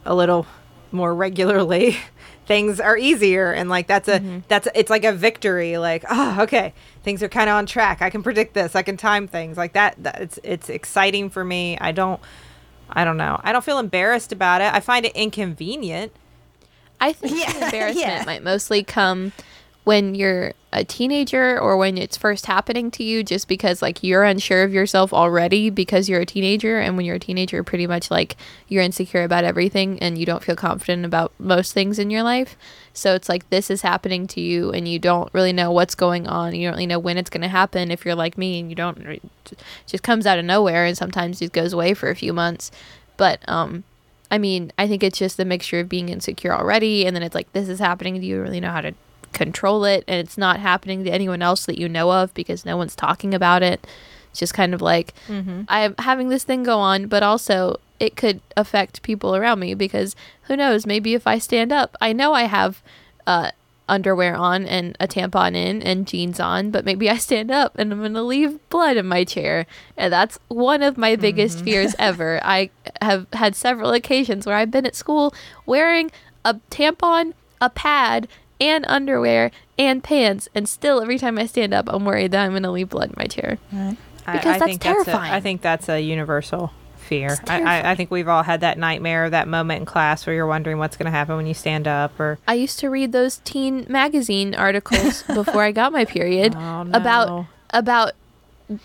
a little more regularly <laughs> things are easier and like that's a mm-hmm. that's it's like a victory like oh okay things are kind of on track. I can predict this. I can time things. Like that, that it's it's exciting for me. I don't i don't know. I don't feel embarrassed about it. I find it inconvenient. I think <laughs> Yeah, embarrassment yeah. might mostly come when you're a teenager or when it's first happening to you just because like you're unsure of yourself already because you're a teenager. And when you're a teenager pretty much like you're insecure about everything and you don't feel confident about most things in your life. So it's like this is happening to you and you don't really know what's going on. You don't really know when it's going to happen if you're like me and you don't just comes out of nowhere and sometimes it goes away for a few months. But um I mean, I think it's just the mixture of being insecure already, and then it's like this is happening. Do you really know how to control it? And it's not happening to anyone else that you know of because no one's talking about it. It's just kind of like I'm having this thing go on, but also it could affect people around me because who knows? Maybe if I stand up, I know I have uh, underwear on and a tampon in and jeans on, but maybe I stand up and I'm going to leave blood in my chair. And that's one of my biggest fears <laughs> ever. I have had several occasions where I've been at school wearing a tampon, a pad, and underwear and pants, and still every time I stand up, I'm worried that I'm going to leave blood in my chair. I- Because I, that's think That's terrifying. a, I think that's a universal fear. I, I, I think we've all had that nightmare, that moment in class where you're wondering what's going to happen when you stand up, or I used to read those teen magazine articles <laughs> before I got my period Oh, no. about about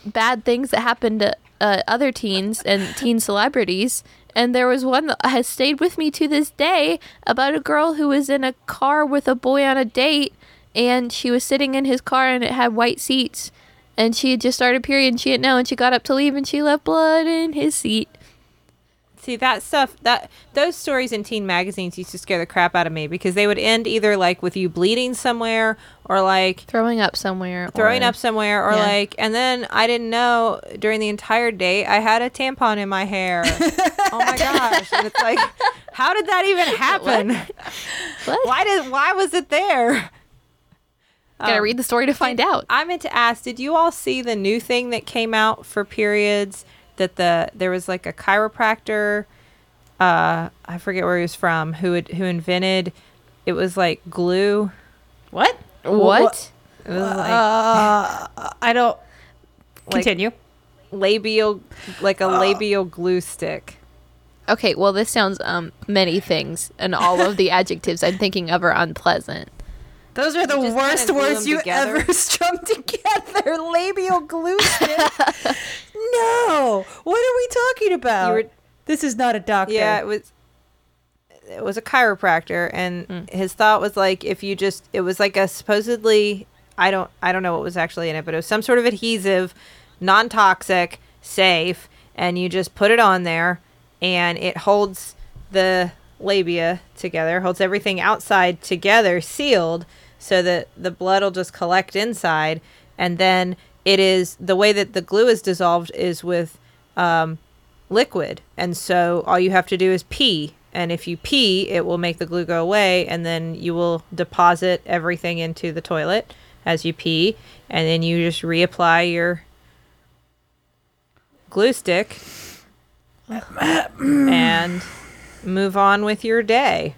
bad things that happened to uh, other teens and teen celebrities. And there was one that has stayed with me to this day about a girl who was in a car with a boy on a date, and she was sitting in his car and it had white seats, and she had just started period and she didn't know, and she got up to leave and she left blood in his seat. See that stuff that those stories in teen magazines used to scare the crap out of me because they would end either like with you bleeding somewhere or like Throwing up somewhere. throwing or- up somewhere or Yeah. like and then I didn't know during the entire day I had a tampon in my hair. <laughs> oh my gosh. And it's like how did that even happen? What? why did why was it there? Gotta Um, read the story to find out. I meant to ask, did you all see the new thing that came out for periods that the there was like a chiropractor uh I forget where he was from who had, who invented it was like glue. What? What? It was like Uh, I don't. Like- Continue. labial, like a labial glue stick. Okay, well, this sounds um many things, and all of the <laughs> adjectives I'm thinking of are unpleasant. Those are the just kinda worst words you together? <laughs> ever strung together. Labial glue stick. <laughs> no. What are we talking about? Were- this is not a doctor. Yeah, it was. It was a chiropractor, and hmm. his thought was like, if you just, it was like a supposedly, I don't, I don't know what was actually in it, but it was some sort of adhesive, non-toxic, safe, and you just put it on there, and it holds the labia together, holds everything outside together, sealed, so that the blood will just collect inside, and then it is the way that the glue is dissolved is with um, liquid. And so all you have to do is pee. And if you pee, it will make the glue go away. And then you will deposit everything into the toilet as you pee. And then you just reapply your glue stick <sniffs> and move on with your day.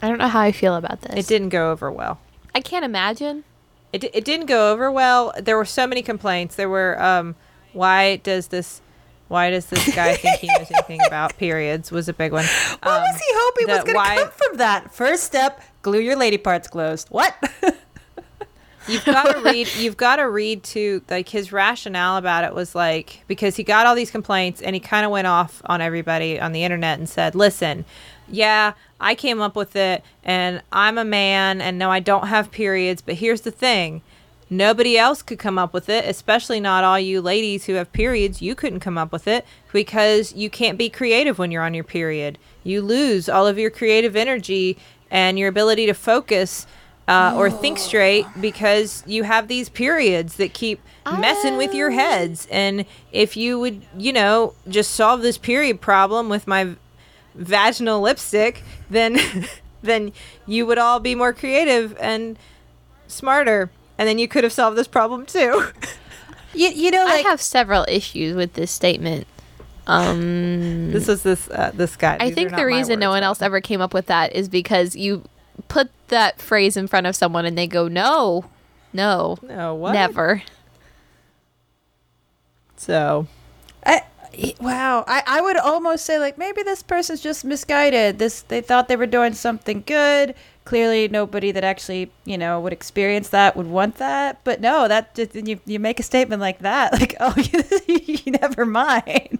I don't know how I feel about this. It didn't go over well. I can't imagine. It, di- it didn't go over well. There were so many complaints. There were, um, why does this, why does this guy <laughs> think he knows anything about periods? Was a big one. What Um, was he hoping was going to come from that? First step: glue your lady parts closed. What? <laughs> You've got to <laughs> read. You've got to read to like his rationale about it was like because he got all these complaints and he kind of went off on everybody on the internet and said, "Listen, yeah, I came up with it, and I'm a man, and no, I don't have periods. But here's the thing." Nobody else could come up with it, especially not all you ladies who have periods. You couldn't come up with it because you can't be creative when you're on your period. You lose all of your creative energy and your ability to focus uh, or think straight because you have these periods that keep messing with your heads. And if you would, you know, just solve this period problem with my vaginal lipstick, then <laughs> then you would all be more creative and smarter. And then you could have solved this problem too. <laughs> you, you know, like I have several issues with this statement. Um, this was this uh, this guy. I These think the not my reason no one else ever came up with that is because you put that phrase in front of someone and they go, "No, no, No, what? never." So I, wow, I, I would almost say like maybe this person's just misguided. This they thought they were doing something good. Clearly, nobody that actually you know would experience that would want that. But no, that you you make a statement like that, <laughs> like oh, <laughs> you, never mind.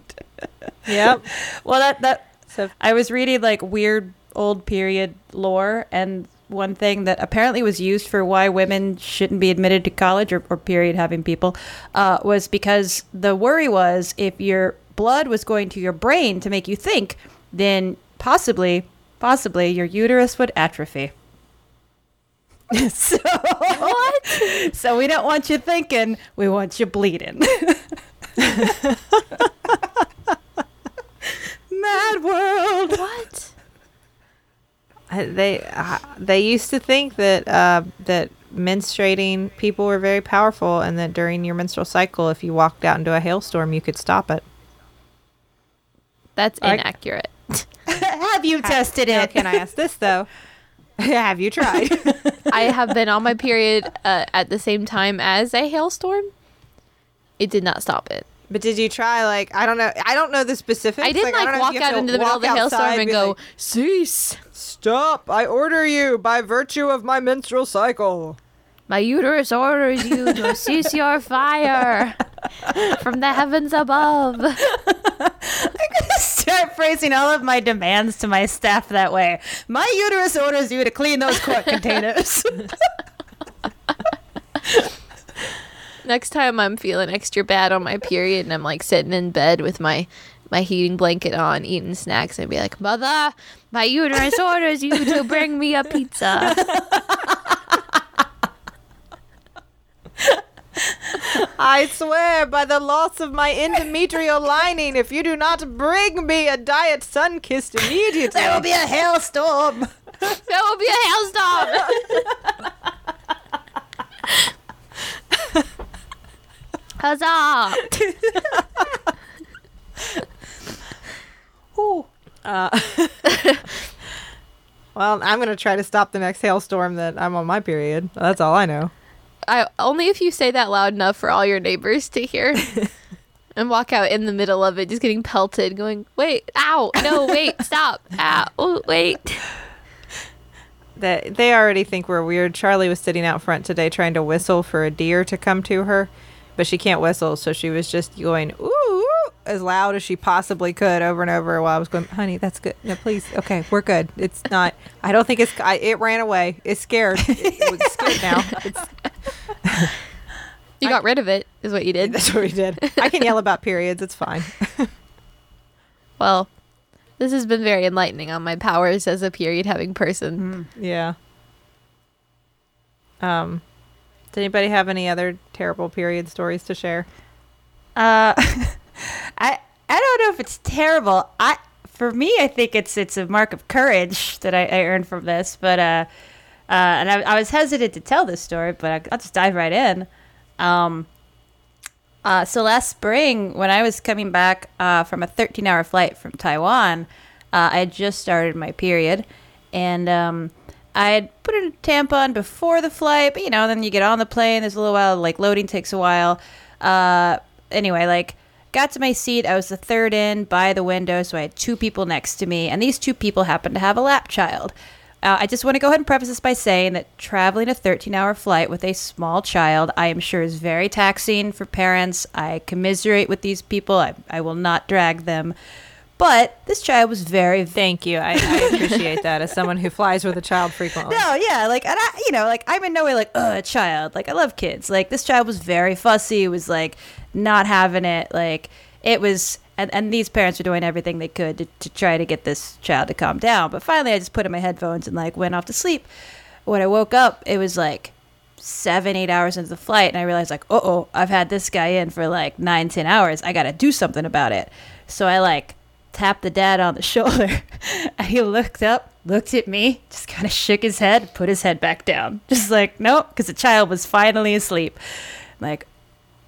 Yep. <laughs> well, that that So I was reading like weird old period lore, and one thing that apparently was used for why women shouldn't be admitted to college or, or period having people uh, was because the worry was if your blood was going to your brain to make you think, then possibly, possibly your uterus would atrophy. <laughs> so, What? <laughs> so we don't want you thinking, we want you bleeding. <laughs> Mad world. what? I- they uh, they used to think that uh, that menstruating people were very powerful, and that during your menstrual cycle, if you walked out into a hailstorm, you could stop it. That's I- inaccurate. <laughs> Have you tested Now, it? can I ask this though? <laughs> Have you tried? <laughs> I have been on my period uh, at the same time as a hailstorm. It did not stop it. But did you try? Like I don't know. I don't know the specifics. I didn't don't like know if walk you have out to into the middle of the walk hailstorm and go, like, "Cease." "Stop! I order you by virtue of my menstrual cycle." My uterus orders you to <laughs> cease your fire from the heavens above. I'm gonna start phrasing all of my demands to my staff that way. My uterus orders you to clean those quart <laughs> containers. <laughs> Next time I'm feeling extra bad on my period and I'm like sitting in bed with my my heating blanket on, eating snacks, and be like, "Mother, my uterus orders you to bring me a pizza." I swear by the loss of my endometrial lining, if you do not bring me a diet Sunkist immediately, there will be a hailstorm. there will be a hailstorm. <laughs> Huzzah! <laughs> Uh, <laughs> Well, I'm gonna try to stop the next hailstorm that I'm on my period. That's all I know. I only if you say that loud enough for all your neighbors to hear. <laughs> and walk out in the middle of it, just getting pelted, going, "Wait, ow, no, wait, stop, ow, oh, wait." That they already think we're weird. Charlie was sitting out front today trying to whistle for a deer to come to her, but she can't whistle, so she was just going ooh, ooh as loud as she possibly could over and over while I was going, "Honey, that's good. No, please. Okay, we're good. It's not. I don't think it's. I, it ran away. It's scared. It, it's <laughs> scared now. It's, You got rid of it, is what you did. that's what we did. I can yell about periods. It's fine. <laughs> Well, this has been very enlightening on my powers as a period having person. Yeah. Um, does anybody have any other terrible period stories to share? Uh, <laughs> I I don't know if it's terrible. I for me, I think it's it's a mark of courage that I, I earned from this. But uh, uh, and I, I was hesitant to tell this story, but I, I'll just dive right in. Um, uh, so last spring, when I was coming back uh, from a 13-hour flight from Taiwan, uh, I had just started my period, and um, I had put a tampon before the flight. But you know, then you get on the plane. There's a little while, like loading takes a while. Uh, anyway, like got to my seat. I was the third in by the window, so I had two people next to me, and these two people happened to have a lap child. Uh, I just want to go ahead and preface this by saying that traveling a 13 hour flight with a small child, I am sure, is very taxing for parents. I commiserate with these people. I, I will not drag them. But this child was very, Thank you. I, I <laughs> appreciate that as someone who flies with a child frequently. no, yeah, like, and I, you know, like, I'm in no way like, a child. Like, I love kids. Like, this child was very fussy, was like, not having it. Like, it was, and, and these parents were doing everything they could to, to try to get this child to calm down. But finally, I just put in my headphones and, like, went off to sleep. When I woke up, it was like seven, eight hours into the flight, and I realized, like, uh oh, I've had this guy in for like nine, ten hours. I got to do something about it. So I, like, tapped the dad on the <laughs> shoulder. and he looked up, looked at me, just kind of shook his head, put his head back down. <laughs> Just like, nope, because the child was finally asleep. Like,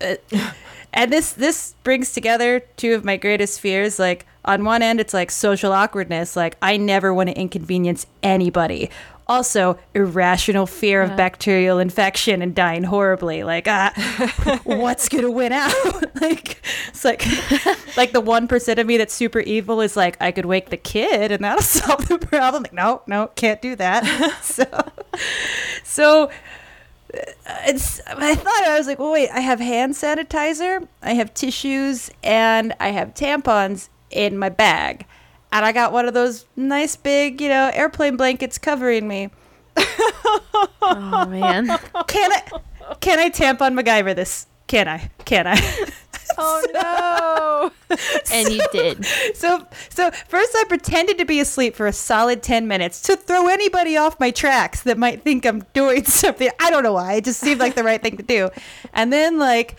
uh, and this this brings together two of my greatest fears. Like, on one end, it's like social awkwardness. Like, I never want to inconvenience anybody. Also, irrational fear of bacterial infection and dying horribly. Like, ah, <laughs> what's gonna win out? <laughs> like, it's like, <laughs> like the one percent of me that's super evil is like, I could wake the kid and that'll solve the problem. Like, no, no, can't do that. so, so it's I thought I was like, well, wait, I have hand sanitizer, I have tissues, and I have tampons in my bag. And I got one of those nice big, you know, airplane blankets covering me. Oh man. <laughs> Can I can I tampon MacGyver this? Can I? Can I? <laughs> Oh <laughs> no! and you did. so so first I pretended to be asleep for a solid 10 minutes to throw anybody off my tracks that might think I'm doing something. I don't know why. It just seemed like the right thing to do. And then like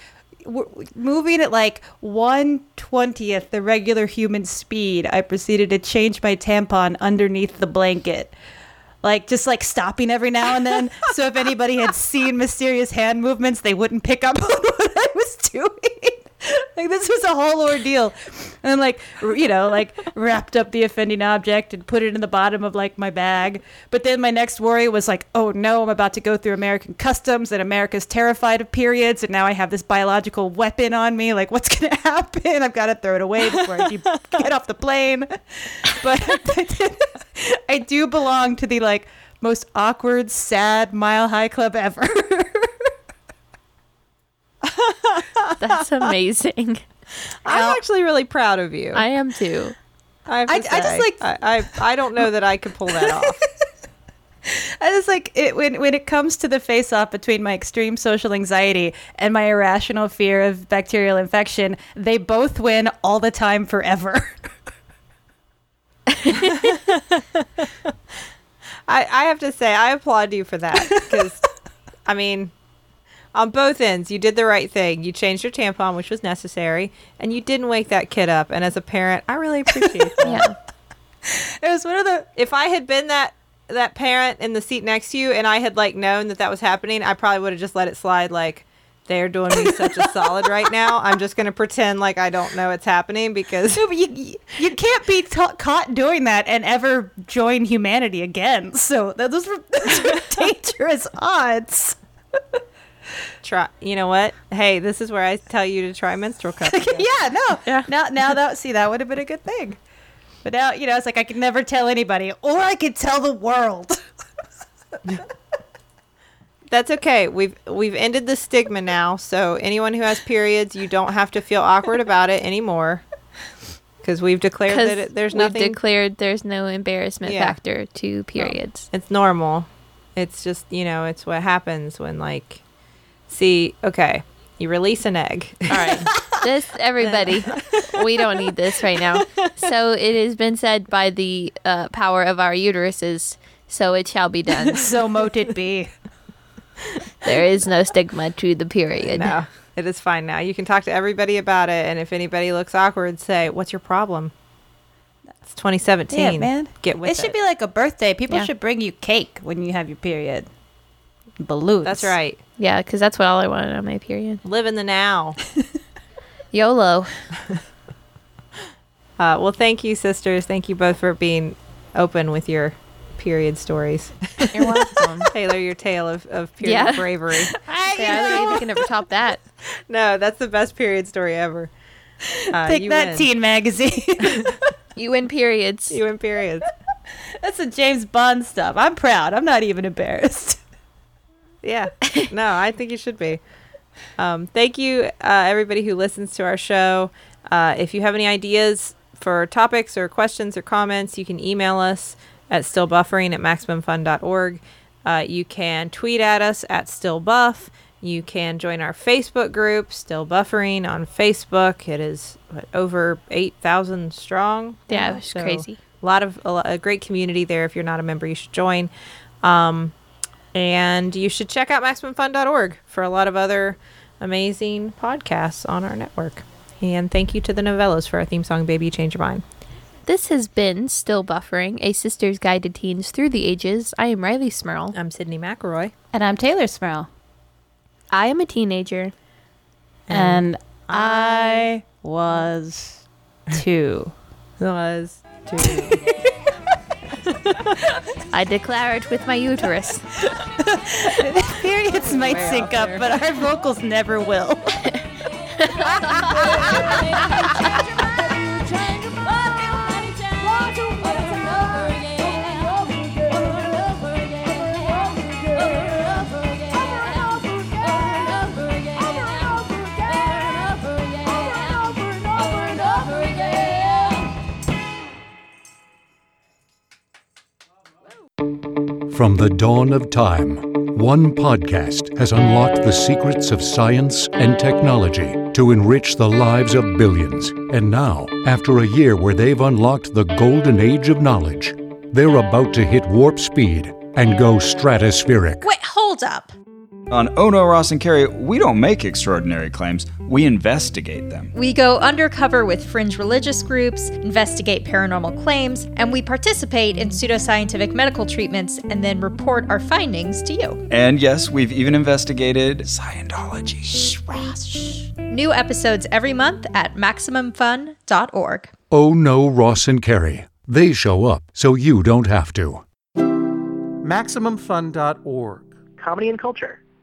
moving at like 120th the regular human speed, I proceeded to change my tampon underneath the blanket. Like just like stopping every now and then. <laughs> so if anybody had seen mysterious hand movements, they wouldn't pick up on <laughs> what I was doing. <laughs> like this was a whole ordeal. And then like you know like wrapped up the offending object and put it in the bottom of like my bag. But then my next worry was like oh no i'm about to go through american customs and america's terrified of periods. And now i have this biological weapon on me. Like what's gonna <laughs> happen? I've got to throw it away before i <laughs> get off the plane. But i do belong to the like most awkward sad mile high club ever <laughs> That's amazing. I'm actually really proud of you. I am too. I, I- I just like- I, I I don't know that I could pull that off. <laughs> I just like it when when it comes to the face off between my extreme social anxiety and my irrational fear of bacterial infection, they both win all the time forever. <laughs> I, I have to say I applaud you for that because I mean on both ends you did the right thing. You changed your tampon which was necessary and you didn't wake that kid up and as a parent I really appreciate <laughs> that. Yeah. it was one of the If I had been that that parent in the seat next to you and I had like known that that was happening, I probably would have just let it slide like They're doing me such a solid right now. I'm just going to pretend like I don't know it's happening because No, but you, you- can't be ta- caught doing that and ever join humanity again. So those are, <laughs> those are dangerous odds. <laughs> try. You know what? Hey, this is where I tell you to try menstrual cup. <laughs> again. yeah, no. Yeah. Now, now that see that would have been a good thing. But now, you know, it's like I could never tell anybody, or I could tell the world. <laughs> That's okay. We've we've ended the stigma now. So anyone who has periods, you don't have to feel awkward about it anymore. Because we've declared that it, there's we've nothing. declared there's no embarrassment Yeah. factor to periods. it's normal. It's just you know, it's what happens when like, see, okay, you release an egg. All right. <laughs> this, everybody, we don't need this right now. So it has been said by the uh, power of our uteruses, so it shall be done. <laughs> so mote it be. There is no stigma to the period. no, it is fine now. You can talk to everybody about it, and if anybody looks awkward, say, "What's your problem?" It's 2017. Yeah, man. Get with it it. should be like a birthday. People Yeah. should bring you cake when you have your period. Balloons. That's right. Yeah, because that's what all I wanted on my period. Live in the now. <laughs> YOLO. <laughs> Uh, well, thank you, sisters. Thank you both for being open with your period stories. You're welcome. <laughs> Teylor, your tale of, of period Yeah. bravery. yeah, I don't think you can ever top that. No, that's the best period story ever. Uh, Take that, win. teen magazine. You win periods. You win periods. That's the James Bond stuff. I'm proud. I'm not even embarrassed. Yeah. <laughs> No, I think you should be. Um, thank you, uh, everybody who listens to our show. Uh, if you have any ideas for topics or questions or comments, you can email us at stillbuffering at maximumfun.org. Uh, you can tweet at us at stillbuff. You can join our Facebook group, Still Buffering, on Facebook. It is what, over 8,000 strong. Yeah, it was so crazy. A lot of a, a great community there. If you're not a member, you should join. Um, and you should check out MaximumFun.org for a lot of other amazing podcasts on our network. And thank you to the Nouvellas for our theme song, Baby Change Your Mind. This has been Still Buffering, a sister's guide to teens through the ages. I am Rileigh Smirl. I'm Sydnee McElroy. And I'm Teylor Smirl. I am a teenager. And I was two. <laughs> was to <laughs> I declare it with my uterus. Periods might Way sync up, there. but our vocals never will. <laughs> From the dawn of time, one podcast has unlocked the secrets of science and technology to enrich the lives of billions. And now, after a year where they've unlocked the golden age of knowledge, they're about to hit warp speed and go stratospheric. Wait, hold up. On Oh No, Ross and Carrie, we don't make extraordinary claims, we investigate them. We go undercover with fringe religious groups, investigate paranormal claims, and we participate in pseudoscientific medical treatments and then report our findings to you. And yes, we've even investigated Scientology. Shh, Ross, shh. New episodes every month at MaximumFun.org. Oh no, Ross and Carrie. They show up so you don't have to. MaximumFun.org. comedy and culture.